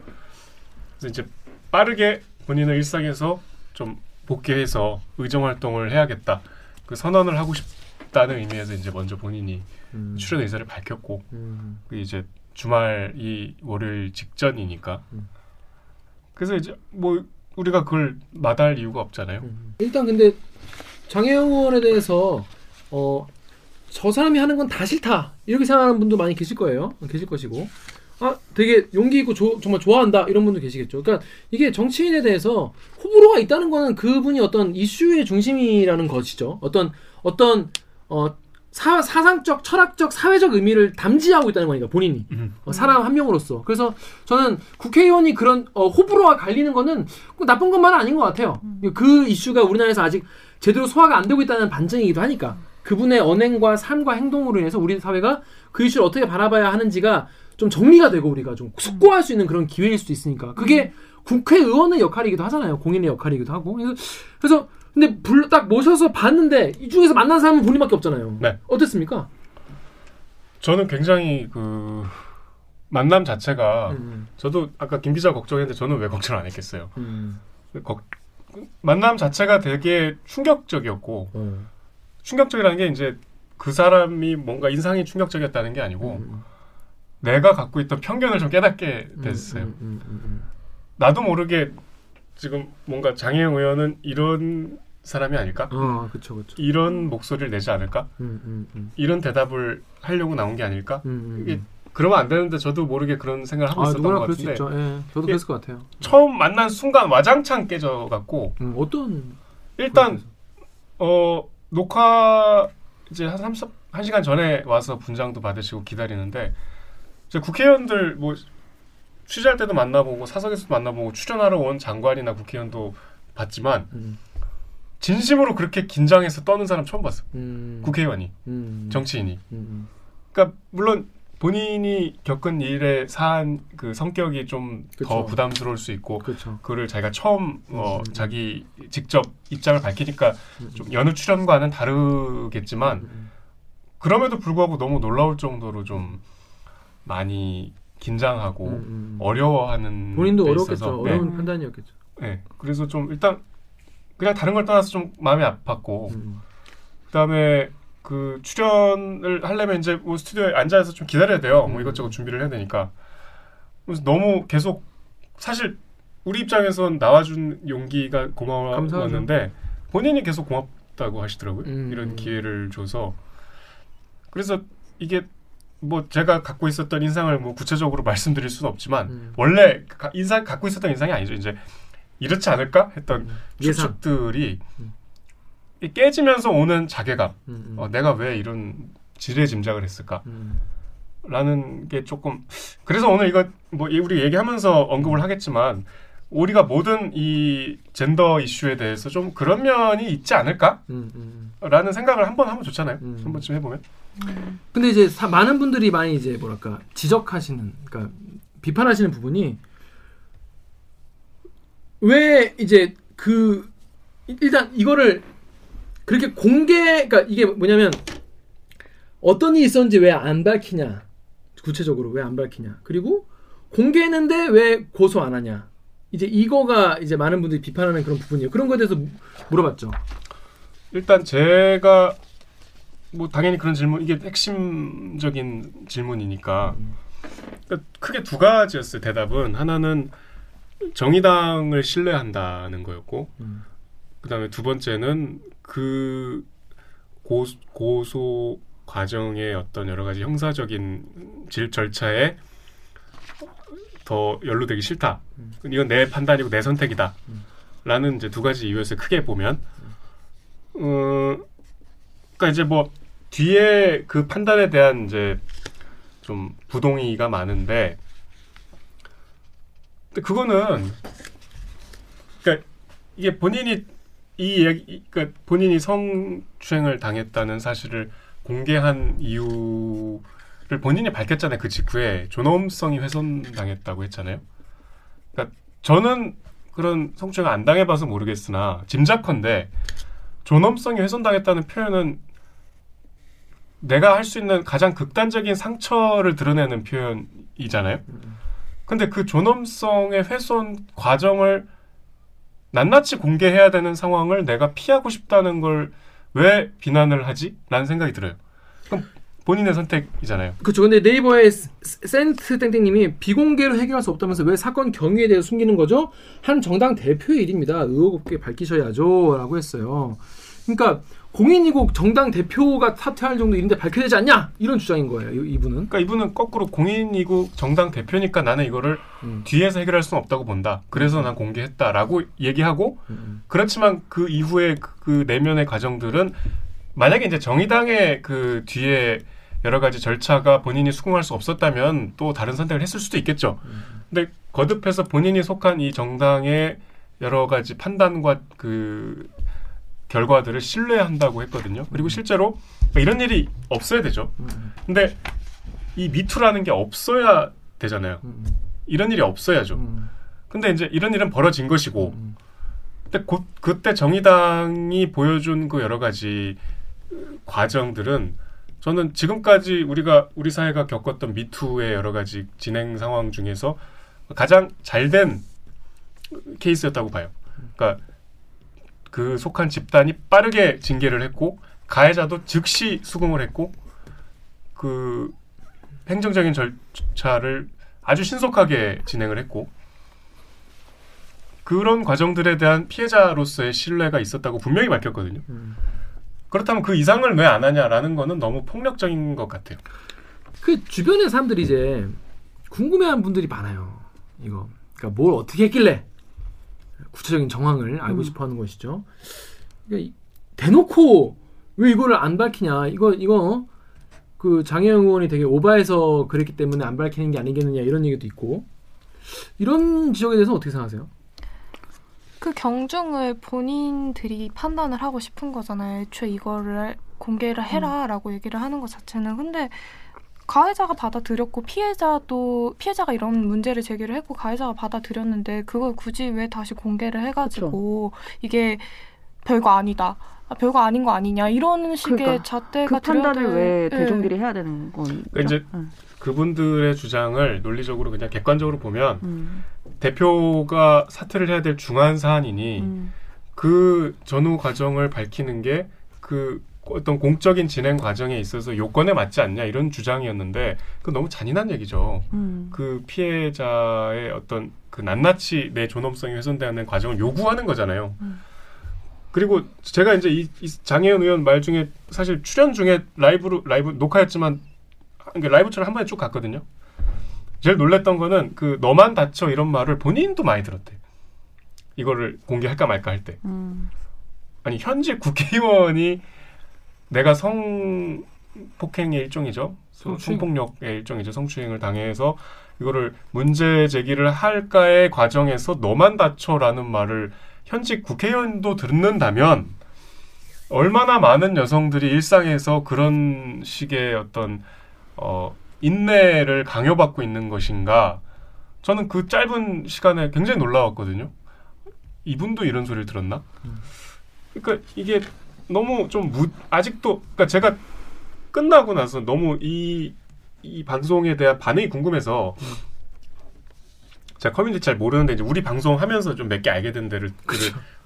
B: 그래서 이제 빠르게 본인의 일상에서 좀 복귀해서 의정 활동을 해야겠다. 그 선언을 하고 싶다는 의미에서 이제 먼저 본인이
A: 음.
B: 출연 의사를 밝혔고
A: 음.
B: 그 이제 주말 이 월요일 직전이니까.
A: 음.
B: 그래서 이제 뭐 우리가 그걸 마다할 이유가 없잖아요.
A: 음. 일단 근데 장혜영 의원에 대해서 어, 저 사람이 하는 건 다 싫다 이렇게 생각하는 분도 많이 계실 거예요. 계실 것이고 아 되게 용기 있고 조- 정말 좋아한다 이런 분도 계시겠죠. 그러니까 이게 정치인에 대해서 호불호가 있다는 거는 그분이 어떤 이슈의 중심이라는 것이죠. 어떤 어떤 어, 사, 사상적, 철학적, 사회적 의미를 담지하고 있다는 거니까 본인이
B: 음.
A: 어, 사람 한 명으로서. 그래서 저는 국회의원이 그런 어, 호불호가 갈리는 거는 꼭 나쁜 것만은 아닌 것 같아요. 그 이슈가 우리나라에서 아직 제대로 소화가 안 되고 있다는 반증이기도 하니까 그분의 언행과 삶과 행동으로 인해서 우리 사회가 그 이슈를 어떻게 바라봐야 하는지가 좀 정리가 되고 우리가 좀 숙고할 수 있는 그런 기회일 수도 있으니까 그게 국회의원의 역할이기도 하잖아요. 공인의 역할이기도 하고. 그래서, 그래서 근데 불 딱 모셔서 봤는데 이 중에서 만난 사람은 본인밖에 없잖아요.
B: 네.
A: 어땠습니까?
B: 저는 굉장히 그 만남 자체가
A: 음,
B: 저도 아까 김 기자 걱정했는데 저는 왜 걱정을 안 했겠어요.
A: 음,
B: 걱- 만남 자체가 되게 충격적이었고
A: 어,
B: 충격적이라는 게 이제 그 사람이 뭔가 인상이 충격적이었다는 게 아니고
A: 음,
B: 내가 갖고 있던 편견을 좀 깨닫게
A: 음,
B: 됐어요.
A: 음, 음, 음, 음.
B: 나도 모르게 지금 뭔가 장혜영 의원은 이런 사람이 아닐까?
A: 아, 그쵸, 그쵸.
B: 이런 목소리를 내지 않을까?
A: 음, 음, 음,
B: 이런 대답을 하려고 나온 게 아닐까?
A: 음, 음,
B: 이게
A: 음.
B: 그러면 안 되는데 저도 모르게 그런 생각을 하고
A: 아,
B: 있었던 것 같은데.
A: 예, 저도
B: 예.
A: 그랬을 것 같아요.
B: 처음 만난 순간 와장창 깨져갖고
A: 음, 어떤
B: 일단 어 녹화 이제 한 30, 한 시간 전에 와서 분장도 받으시고 기다리는데 이제 국회의원들 뭐 취재할 때도 만나보고 사석에서도 만나보고 출연하러 온 장관이나 국회의원도 봤지만
A: 음.
B: 진심으로 그렇게 긴장해서 떠는 사람 처음 봤어.
A: 음.
B: 국회의원이
A: 음.
B: 정치인이.
A: 음.
B: 그러니까 물론 본인이 겪은 일의 사안 그 성격이 좀더
A: 그쵸.
B: 부담스러울 수 있고
A: 그렇죠.
B: 그거를 자기가 처음 어,
A: 음.
B: 자기 직접 입장을 밝히니까 좀 여느 출연과는 다르겠지만
A: 음.
B: 그럼에도 불구하고 너무 놀라울 정도로 좀 많이 긴장하고
A: 음, 음.
B: 어려워하는
A: 본인도
B: 데
A: 어렵겠죠.
B: 네,
A: 어려운
E: 네.
A: 판단이었겠죠.
B: 네. 그래서 좀 일단 그냥 다른 걸 떠나서 좀 마음이 아팠고
A: 음.
B: 그다음에 그 출연을 하려면 이제 뭐 스튜디오에 앉아서 좀 기다려야 돼요. 뭐
A: 음.
B: 이것저것 준비를 해야 되니까. 그래서 너무 계속 사실 우리 입장에선 나와준 용기가 고마웠는데 본인이 계속 고맙다고 하시더라고요.
A: 음.
B: 이런 기회를 줘서 그래서 이게 뭐 제가 갖고 있었던 인상을 뭐 구체적으로 말씀드릴 수는 없지만
A: 음.
B: 원래 가- 인상 갖고 있었던 인상이 아니죠. 이제 이렇지 않을까 했던
A: 음. 예상.
B: 추측들이 깨지면서 오는 자괴감.
A: 음, 음.
B: 어, 내가 왜 이런 지레 짐작을 했을까?
A: 음.
B: 라는 게 조금 그래서 오늘 이거 뭐 이- 우리 얘기하면서 언급을 하겠지만 우리가 모든 이 젠더 이슈에 대해서 좀 그런 면이 있지 않을까라는
A: 음, 음.
B: 생각을 한번 하면 좋잖아요.
A: 음.
B: 한 번쯤 해보면.
A: 근데 이제 사- 많은 분들이 많이 이제 뭐랄까 지적하시는 그러니까 비판하시는 부분이 왜 이제 그 일단 이거를 그렇게 공개 그러니까 이게 뭐냐면 어떤 일이 있었는지 왜 안 밝히냐. 구체적으로 왜 안 밝히냐. 그리고 공개했는데 왜 고소 안 하냐. 이제 이거가 이제 많은 분들이 비판하는 그런 부분이에요. 그런 거에 대해서 무- 물어봤죠.
B: 일단 제가 뭐 당연히 그런 질문 이게 핵심적인 질문이니까. 그러니까 크게 두 가지였어요. 대답은. 하나는 정의당을 신뢰한다는 거였고
A: 음.
B: 그다음에 두 번째는 그 고, 고소 과정의 어떤 여러 가지 형사적인 질 절차에 더 연루되기 싫다. 이건 내 판단이고 내 선택이다. 라는 이제 두 가지 이유에서 크게 보면 어, 그러니까 이제 뭐 뒤에 그 판단에 대한 이제 좀 부동의가 많은데 근데 그거는 그러니까 이게 본인이 이 이야기 그러니까 본인이 성추행을 당했다는 사실을 공개한 이유를 본인이 밝혔잖아요. 그 직후에 존엄성이 훼손당했다고 했잖아요. 그러니까 저는 그런 성추행을 안 당해봐서 모르겠으나 짐작컨대 존엄성이 훼손당했다는 표현은 내가 할 수 있는 가장 극단적인 상처를 드러내는 표현이잖아요. 근데 그 존엄성의 훼손 과정을 낱낱이 공개해야 되는 상황을 내가 피하고 싶다는 걸 왜 비난을 하지? 라는 생각이 들어요. 그럼 본인의 선택이잖아요.
A: 그렇죠. 근데 네이버의 스- 센트 땡땡님이 비공개로 해결할 수 없다면서 왜 사건 경위에 대해 숨기는 거죠? 한 정당 대표의 일입니다. 의혹 없게 밝히셔야죠.라고 했어요. 그러니까 공인이고 정당 대표가 사퇴할 정도 일인데 밝혀야 되지 않냐? 이런 주장인 거예요. 이- 이분은.
B: 그러니까 이분은 거꾸로 공인이고 정당 대표니까 나는 이거를
A: 음.
B: 뒤에서 해결할 수는 없다고 본다. 그래서 난 공개했다라고 얘기하고
A: 음.
B: 그렇지만 그 이후에 그, 그 내면의 과정들은 만약에 이제 정의당의 그 뒤에 여러 가지 절차가 본인이 수긍할 수 없었다면 또 다른 선택을 했을 수도 있겠죠. 근데 거듭해서 본인이 속한 이 정당의 여러 가지 판단과 그 결과들을 신뢰한다고 했거든요. 그리고 실제로 이런 일이 없어야 되죠.
A: 음.
B: 근데 이 미투라는 게 없어야 되잖아요.
A: 음.
B: 이런 일이 없어야죠.
A: 음.
B: 근데 이제 이런 일은 벌어진 것이고
A: 음.
B: 근데 곧 그때 정의당이 보여준 그 여러 가지 으, 과정들은 저는 지금까지 우리가 우리 사회가 겪었던 미투의 여러 가지 진행 상황 중에서 가장 잘 된 케이스였다고 봐요. 그러니까 그 속한 집단이 빠르게 징계를 했고 가해자도 즉시 수긍을 했고 그 행정적인 절차를 아주 신속하게 진행을 했고 그런 과정들에 대한 피해자로서의 신뢰가 있었다고 분명히 밝혔거든요.
A: 음.
B: 그렇다면 그 이상을 왜 안 하냐라는 거는 너무 폭력적인 것 같아요.
A: 그 주변의 사람들이 이제 궁금해하는 분들이 많아요. 이거 그러니까 뭘 어떻게 했길래 구체적인 정황을 알고 싶어 하는 것이죠. 그러니까 이- 대놓고 왜 이거를 안 밝히냐? 이거 이거 그 장혜영 의원이 되게 오바해서 그랬기 때문에 안 밝히는 게 아니겠느냐 이런 얘기도 있고 이런 지적에 대해서 어떻게 생각하세요?
E: 그 경중을 본인들이 판단을 하고 싶은 거잖아요. 애초에 이거를 공개를 해라라고 얘기를 하는 것 자체는 근데 가해자가 받아들였고 피해자도 피해자가 이런 문제를 제기를 했고 가해자가 받아들였는데 그걸 굳이 왜 다시 공개를 해가지고 이게 별거 아니다. 아, 별거 아닌 거 아니냐 이런 식의
D: 그러니까
E: 잣대가
D: 그 판단을 왜
E: 돼.
D: 대중들이 해야 되는 건?
B: 그러니까 이제 그분들의 주장을 논리적으로 그냥 객관적으로 보면
D: 음,
B: 대표가 사퇴를 해야 될 중요한 사안이니
D: 음,
B: 그 전후 과정을 밝히는 게그 어떤 공적인 진행 과정에 있어서 요건에 맞지 않냐 이런 주장이었는데 그 너무 잔인한 얘기죠.
D: 음.
B: 그 피해자의 어떤 그 낱낱이 내 존엄성이 훼손되는 과정을 요구하는 거잖아요.
D: 음.
B: 그리고 제가 이제 이, 이 장혜연 의원 말 중에 사실 출연 중에 라이브로 라이브 녹화했지만 그러니까 라이브처럼 한 번에 쭉 갔거든요. 제일 놀랬던 거는 그 너만 다쳐 이런 말을 본인도 많이 들었대. 이거를 공개할까 말까 할 때.
D: 음.
B: 아니 현직 국회의원이 내가 성 폭행의 일종이죠.
A: 성추행.
B: 성폭력의 일종이죠. 성추행을 당해서 이거를 문제 제기를 할까의 과정에서 너만 다쳐라는 말을 현직 국회의원도 듣는다면 얼마나 많은 여성들이 일상에서 그런 식의 어떤 어, 인내를 강요받고 있는 것인가? 저는 그 짧은 시간에 굉장히 놀라웠거든요. 이분도 이런 소리를 들었나? 그러니까 이게 너무 좀 무, 아직도 그러니까 제가 끝나고 나서 너무 이, 이 방송에 대한 반응이 궁금해서 제가 커뮤니티 잘 모르는데 이제 우리 방송 하면서 좀 몇 개 알게 된 데를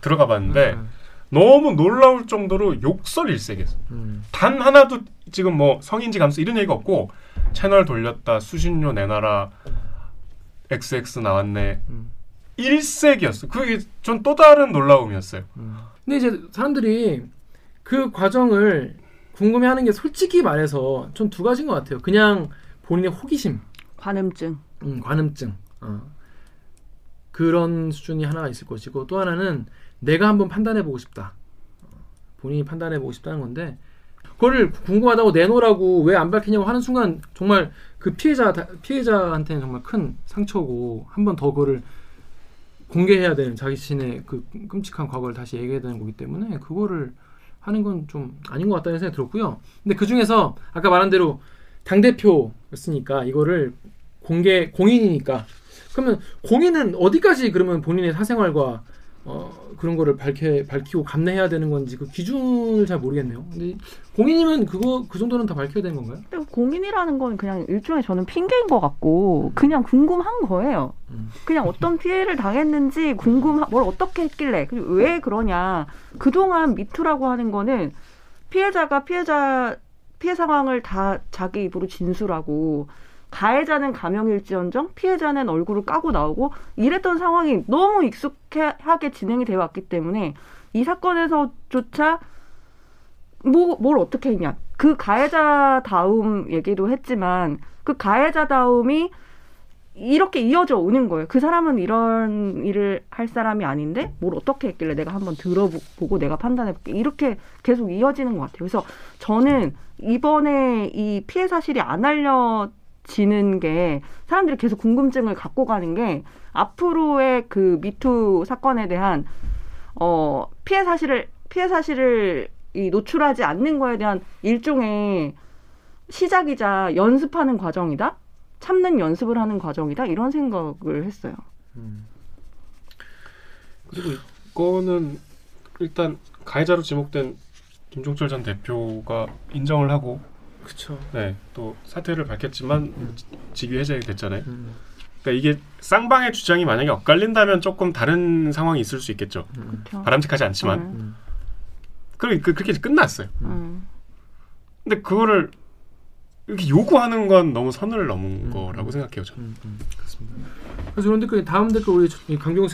B: 들어가 봤는데
A: 음,
B: 너무 놀라울 정도로 욕설 일색이었어.
A: 음.
B: 단 하나도 지금 뭐 성인지 감수 이런 얘기가 없고 채널 돌렸다 수신료 내놔라 XX 나왔네
A: 음.
B: 일색이었어. 그게 전 또 다른 놀라움이었어요.
A: 근데 이제 사람들이 그 과정을 궁금해하는 게 솔직히 말해서 좀두 가지인 것 같아요. 그냥 본인의 호기심,
D: 관음증.
A: 음, 관음증 어. 그런 수준이 하나가 있을 것이고 또 하나는 내가 한번 판단해 보고 싶다. 어, 본인이 판단해 보고 싶다는 건데 그거를 궁금하다고 내놓으라고 왜 안 밝히냐고 하는 순간 정말 그 피해자 피해자한테는 정말 큰 상처고 한 번 더 그거를 공개해야 되는 자기 자신의 그 끔찍한 과거를 다시 얘기해야 되는 거기 때문에 그거를 하는 건 좀 아닌 것 같다는 생각이 들었고요. 근데 그 중에서 아까 말한 대로 당 대표였으니까 이거를 공개 공인이니까 그러면 공인은 어디까지 그러면 본인의 사생활과 어, 그런 거를 밝혀 밝히고 감내해야 되는 건지 그 기준을 잘 모르겠네요. 근데 공인이면 그거 그 정도는 다 밝혀야 되는 건가요?
D: 공인이라는 건 그냥 일종의 저는 핑계인 것 같고 그냥 궁금한 거예요.
A: 음.
D: 그냥 어떤 피해를 당했는지 궁금 뭘 어떻게 했길래 그리고 왜 그러냐. 그동안 미투라고 하는 거는 피해자가 피해자 피해 상황을 다 자기 입으로 진술하고 가해자는 가명일지언정 피해자는 얼굴을 까고 나오고 이랬던 상황이 너무 익숙하게 진행이 되어 왔기 때문에 이 사건에서조차 뭐, 뭘 어떻게 했냐. 그 가해자 다움 얘기도 했지만 그 가해자 다움이 이렇게 이어져 오는 거예요. 그 사람은 이런 일을 할 사람이 아닌데 뭘 어떻게 했길래 내가 한번 들어보고 내가 판단해볼게. 이렇게 계속 이어지는 것 같아요. 그래서 저는 이번에 이 피해 사실이 안 알려 지는 게 사람들이 계속 궁금증을 갖고 가는 게 앞으로의 그 미투 사건에 대한 어 피해 사실을 피해 사실을 이 노출하지 않는 거에 대한 일종의 시작이자 연습하는 과정이다. 참는 연습을 하는 과정이다. 이런 생각을 했어요.
B: 그리고 이거는 일단 가해자로 지목된 김종철 전 대표가 인정을 하고
A: 그렇죠.
B: 네, 또 사퇴를 밝혔지만 직위 해제가 됐잖아요.
A: 음.
B: 그러니까 이게 쌍방의 주장이 만약에 엇갈린다면 조금 다른 상황이 있을 수 있겠죠.
D: 그렇죠.
B: 바람직하지 않지만
D: 음,
B: 그럼 그, 그렇게 끝났어요.
D: 음.
B: 근데 그거를 이렇게 요구하는 건 너무 선을 넘은
A: 음.
B: 거라고 생각해요. 저는.
A: 음, 음, 그렇습니다. 그래서 이런 댓글 다음 댓글 우리 씨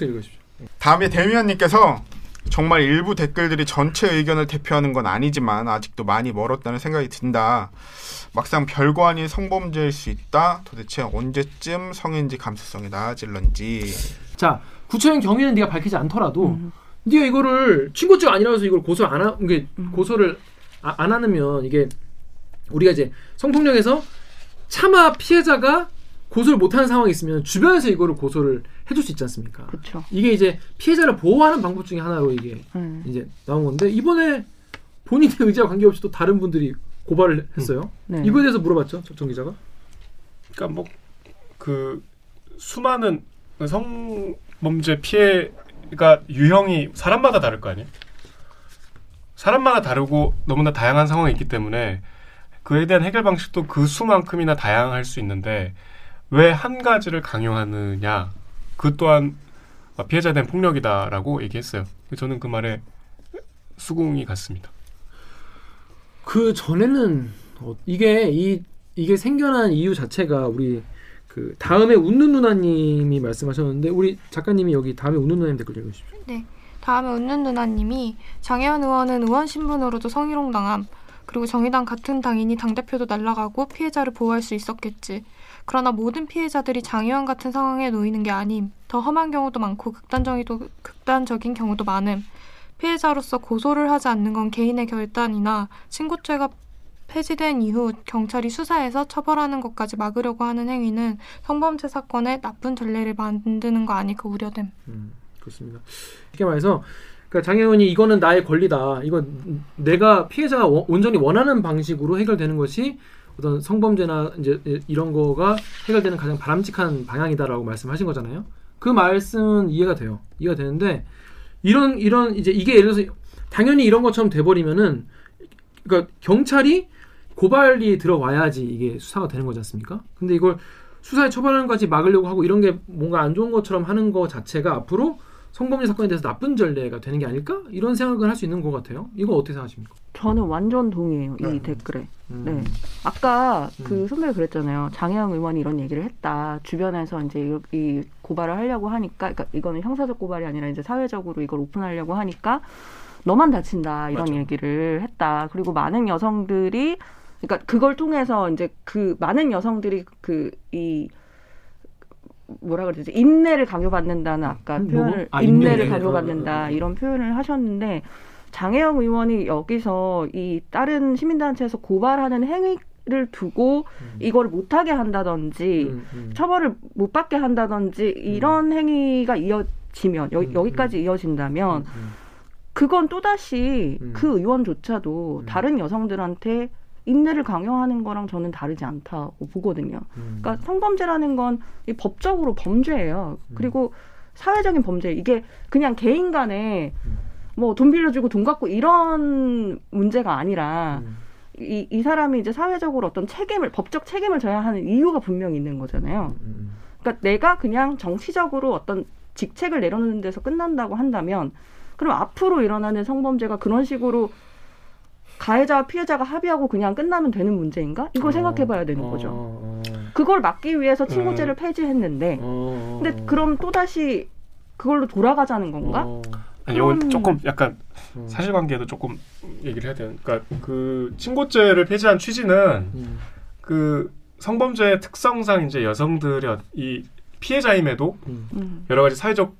A: 읽으십시오.
C: 다음에 대미연님께서 정말 일부 댓글들이 전체 의견을 대표하는 건 아니지만 아직도 많이 멀었다는 생각이 든다. 막상 별거 아닌 성범죄일 수 있다. 도대체 언제쯤 성인지 감수성이 나아질런지.
A: 자 구체적인 경위는 네가 밝히지 않더라도
D: 음.
A: 네가 이거를 친고죄가 아니라서 이걸 고소 안 하, 이게
D: 음.
A: 고소를 아, 안 하면 이게 우리가 이제 성폭력에서 차마 피해자가 고소를 못하는 상황이 있으면 주변에서 이거를 고소를 해줄 수 있지 않습니까?
D: 그렇죠.
A: 이게 이제 피해자를 보호하는 방법 중에 하나로 이게
D: 음.
A: 이제 나온 건데 이번에 본인의 의지와 관계없이 또 다른 분들이 고발을 했어요.
D: 네.
A: 이거에 대해서 물어봤죠, 정 기자가.
B: 그러니까 뭐 그 수많은 성범죄 피해가 유형이 사람마다 다를 거 아니에요. 사람마다 다르고 너무나 다양한 상황이 있기 때문에 그에 대한 해결 방식도 그 수만큼이나 다양할 수 있는데 왜 한 가지를 강요하느냐 그 또한 피해자에 대한 폭력이다라고 얘기했어요. 저는 그 말에 수긍이 갔습니다.
A: 그 전에는 어, 이게 이 이게 생겨난 이유 자체가 우리 그 다음에 웃는 누나님이 말씀하셨는데 우리 작가님이 여기 다음에 웃는 누나님 댓글 읽어주십시오.
E: 네. 다음에 웃는 누나님이 장혜원 의원은 의원 신분으로도 성희롱 당함. 그리고 정의당 같은 당인이 당대표도 날라가고 피해자를 보호할 수 있었겠지. 그러나 모든 피해자들이 장혜원 같은 상황에 놓이는 게 아님. 더 험한 경우도 많고 극단적이도, 극단적인 경우도 많음. 피해자로서 고소를 하지 않는 건 개인의 결단이나 신고죄가 폐지된 이후 경찰이 수사해서 처벌하는 것까지 막으려고 하는 행위는 성범죄 사건의 나쁜 전례를 만드는 거 아닐까 우려됨.
A: 음, 그렇습니다. 쉽게 말해서 그러니까 장혜원이 이거는 나의 권리다. 이건 내가 피해자가 원- 온전히 원하는 방식으로 해결되는 것이 어떤 성범죄나 이제 이런 거가 해결되는 가장 바람직한 방향이다라고 말씀하신 거잖아요. 그 말씀은 이해가 돼요. 이해가 되는데 이런 이런 이제 이게 예를 들어서 당연히 이런 것처럼 돼버리면은 그러니까 경찰이 고발이 들어와야지 이게 수사가 되는 거지 않습니까? 근데 이걸 수사에 처벌하는 것까지 막으려고 하고 이런 게 뭔가 안 좋은 것처럼 하는 거 자체가 앞으로 성범죄 사건에 대해서 나쁜 전례가 되는 게 아닐까? 이런 생각을 할 수 있는 것 같아요. 이거 어떻게 생각하십니까?
D: 저는 완전 동의해요. 이
A: 네.
D: 댓글에.
A: 음.
D: 네. 아까
A: 음.
D: 그 선배가 그랬잖아요. 장혜영 의원이 이런 얘기를 했다. 주변에서 이제 이, 이 고발을 하려고 하니까, 그러니까 이거는 형사적 고발이 아니라 이제 사회적으로 이걸 오픈하려고 하니까 너만 다친다 이런
B: 맞아.
D: 얘기를 했다. 그리고 많은 여성들이, 그러니까 그걸 통해서 이제 그 많은 여성들이 그 이 뭐라 그러지 인내를 강요받는다는 아까
A: 음,
D: 표현을
A: 뭐고? 아,
D: 인내를. 강요받는다. 이런 표현을 하셨는데 장혜영 의원이 여기서 이 다른 시민단체에서 고발하는 행위 를 두고
A: 음.
D: 이거를 못하게 한다든지
A: 음, 음.
D: 처벌을 못 받게 한다든지 이런 행위가 이어지면 여,
A: 음,
D: 여기까지 이어진다면
A: 음,
D: 그건 또다시
A: 음.
D: 그 의원조차도
A: 음.
D: 다른 여성들한테 인내를 강요하는 거랑 저는 다르지 않다고 보거든요.
A: 음.
D: 그러니까 성범죄라는 건이 법적으로 범죄예요.
A: 음.
D: 그리고 사회적인 범죄 이게 그냥 개인 간에
A: 음.
D: 뭐 돈 빌려주고 돈 갖고 이런 문제가 아니라
A: 음.
D: 이, 이 사람이 이제 사회적으로 어떤 책임을 법적 책임을 져야 하는 이유가 분명히 있는 거잖아요.
A: 음.
D: 그러니까 내가 그냥 정치적으로 어떤 직책을 내려놓는 데서 끝난다고 한다면 그럼 앞으로 일어나는 성범죄가 그런 식으로 가해자와 피해자가 합의하고 그냥 끝나면 되는 문제인가? 이걸
A: 어,
D: 생각해봐야 되는
A: 어,
D: 거죠.
A: 어,
D: 그걸 막기 위해서 친고죄를 폐지했는데,
A: 어,
D: 근데 그럼 또 다시 그걸로 돌아가자는 건가?
A: 어,
B: 아니, 이건
D: 그럼-
B: 조금 약간
A: 음.
B: 사실관계도 조금 얘기를 해야 돼요. 그러니까 그 친고죄를 폐지한 취지는
A: 음.
B: 그 성범죄의 특성상 이제 여성들의 이 피해자임에도
A: 음.
D: 음.
B: 여러 가지 사회적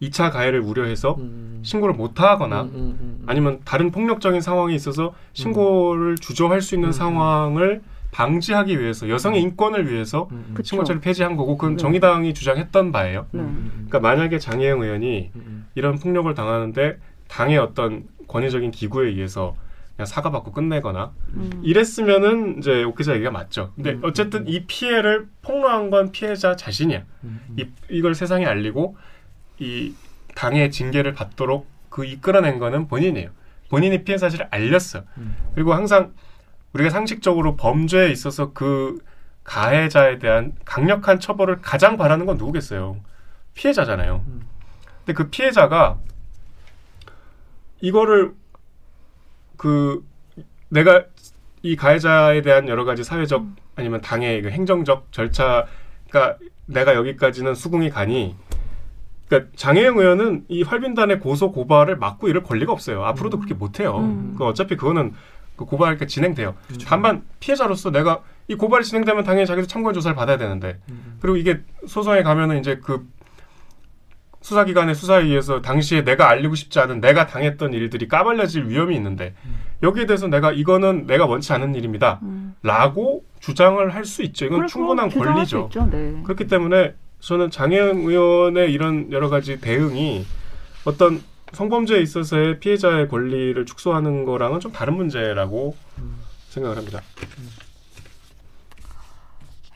B: 2차 가해를 우려해서
A: 음.
B: 신고를 못 하거나
A: 음, 음, 음.
B: 아니면 다른 폭력적인 상황이 있어서 신고를 주저할 수 있는
A: 음, 음.
B: 상황을 방지하기 위해서 여성의 인권을 위해서
A: 음, 음.
D: 그쵸.
B: 신고죄를 폐지한 거고 그건
D: 네.
B: 정의당이 주장했던 바예요.
D: 네.
B: 그러니까 만약에 장혜영 의원이
A: 음,
B: 이런 폭력을 당하는데 당의 어떤 권위적인 기구에 의해서 그냥 사과받고 끝내거나
D: 음.
B: 이랬으면은 이제 오키자 얘기가 맞죠. 근데
A: 음,
B: 어쨌든 이 피해를 폭로한 건 피해자 자신이야.
A: 음, 음.
B: 이, 이걸 세상에 알리고 이 당의 징계를 받도록 그 이끌어낸 거는 본인이에요. 본인이 피해 사실을 알렸어.
A: 음.
B: 그리고 항상 우리가 상식적으로 범죄에 있어서 그 가해자에 대한 강력한 처벌을 가장 바라는 건 누구겠어요? 피해자잖아요.
A: 음.
B: 근데 그 피해자가 이거를 그 내가 이 가해자에 대한 여러 가지 사회적 아니면 당의 그 행정적 절차가 내가 여기까지는 수긍이 가니 그러니까 장혜영 의원은 이 활빈단의 고소 고발을 막고 이럴 권리가 없어요. 앞으로도 그렇게 못 해요.
D: 음.
B: 그 어차피 그거는 그 고발이 진행돼요.
A: 그렇죠.
B: 다만 피해자로서 내가 이 고발이 진행되면 당연히 자기도 참고인 조사를 받아야 되는데
A: 음.
B: 그리고 이게 소송에 가면은 이제 그 수사기관의 수사에 의해서 당시에 내가 알리고 싶지 않은 내가 당했던 일들이 까발려질 위험이 있는데 여기에 대해서 내가 이거는 내가 원치 않은 일입니다.
D: 음.
B: 라고 주장을 할 수 있죠. 이건 충분한 권리죠.
D: 있죠. 네.
B: 그렇기 때문에 저는 장혜영 의원의 이런 여러 가지 대응이 어떤 성범죄에 있어서의 피해자의 권리를 축소하는 거랑은 좀 다른 문제라고 생각을 합니다.
E: 네,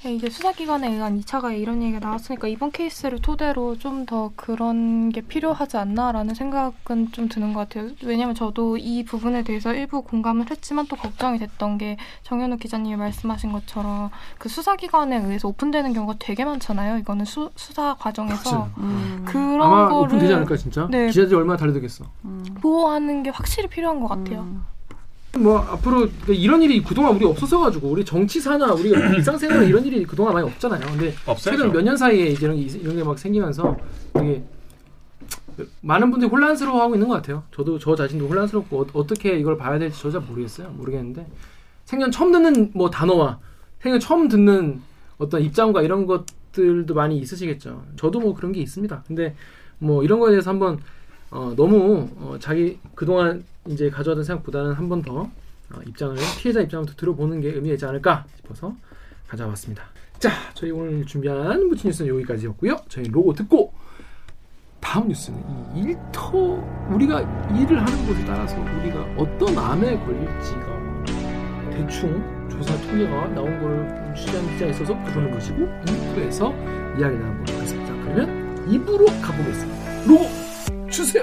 E: 이제 수사기관에 의한 2차 가해 이런 얘기가 나왔으니까 이번 케이스를 토대로 좀 더 그런 게 필요하지 않나라는 생각은 좀 드는 것 같아요. 왜냐하면 저도 이 부분에 대해서 일부 공감을 했지만 또 걱정이 됐던 게 정현우 기자님이 말씀하신 것처럼 그 수사기관에 의해서 오픈되는 경우가 되게 많잖아요. 이거는 수, 수사 과정에서
A: 맞아요.
D: 음.
E: 그런
A: 아마
E: 거를
A: 오픈되지 않을까 진짜?
E: 네.
A: 기자들이 얼마나 달려들겠어.
D: 음.
E: 보호하는 게 확실히 필요한 것 같아요.
D: 음.
A: 뭐 앞으로 이런 일이 그동안 우리 없었어가지고 우리 정치사나 우리가 일상생활에 이런 일이 그동안 많이 없잖아요. 근데
B: 없어요.
A: 최근 몇 년 사이에 이제 이런 게, 이런 게 막 생기면서 되게 많은 분들이 혼란스러워하고 있는 것 같아요. 저도 저 자신도 혼란스럽고 어, 떻게 이걸 봐야 될지 저 잘 모르겠어요. 모르겠는데 생전 처음 듣는 뭐 단어와 생전 처음 듣는 어떤 입장과 이런 것들도 많이 있으시겠죠. 저도 뭐 그런 게 있습니다. 근데 뭐 이런 거에 대해서 한번 어, 너무 어, 자기 그동안 이제 가져왔던 생각보다는 한 번더 어, 입장을 피해자 입장을 더 들어보는 게 의미가 있지 않을까 싶어서 가져왔습니다. 자, 저희 오늘 준비한 무친 뉴스는 여기까지였고요. 저희 로고 듣고 다음 뉴스는 이 일터 우리가 일을 하는 곳에 따라서 우리가 어떤 암에 걸릴지가 대충 조사 통계가 나온 걸 취재한 기자가 있어서 그러는 것이고 2부에서 이야기 나눠보도록 하겠습니다. 그러면 2부로 가보겠습니다. 로고 出去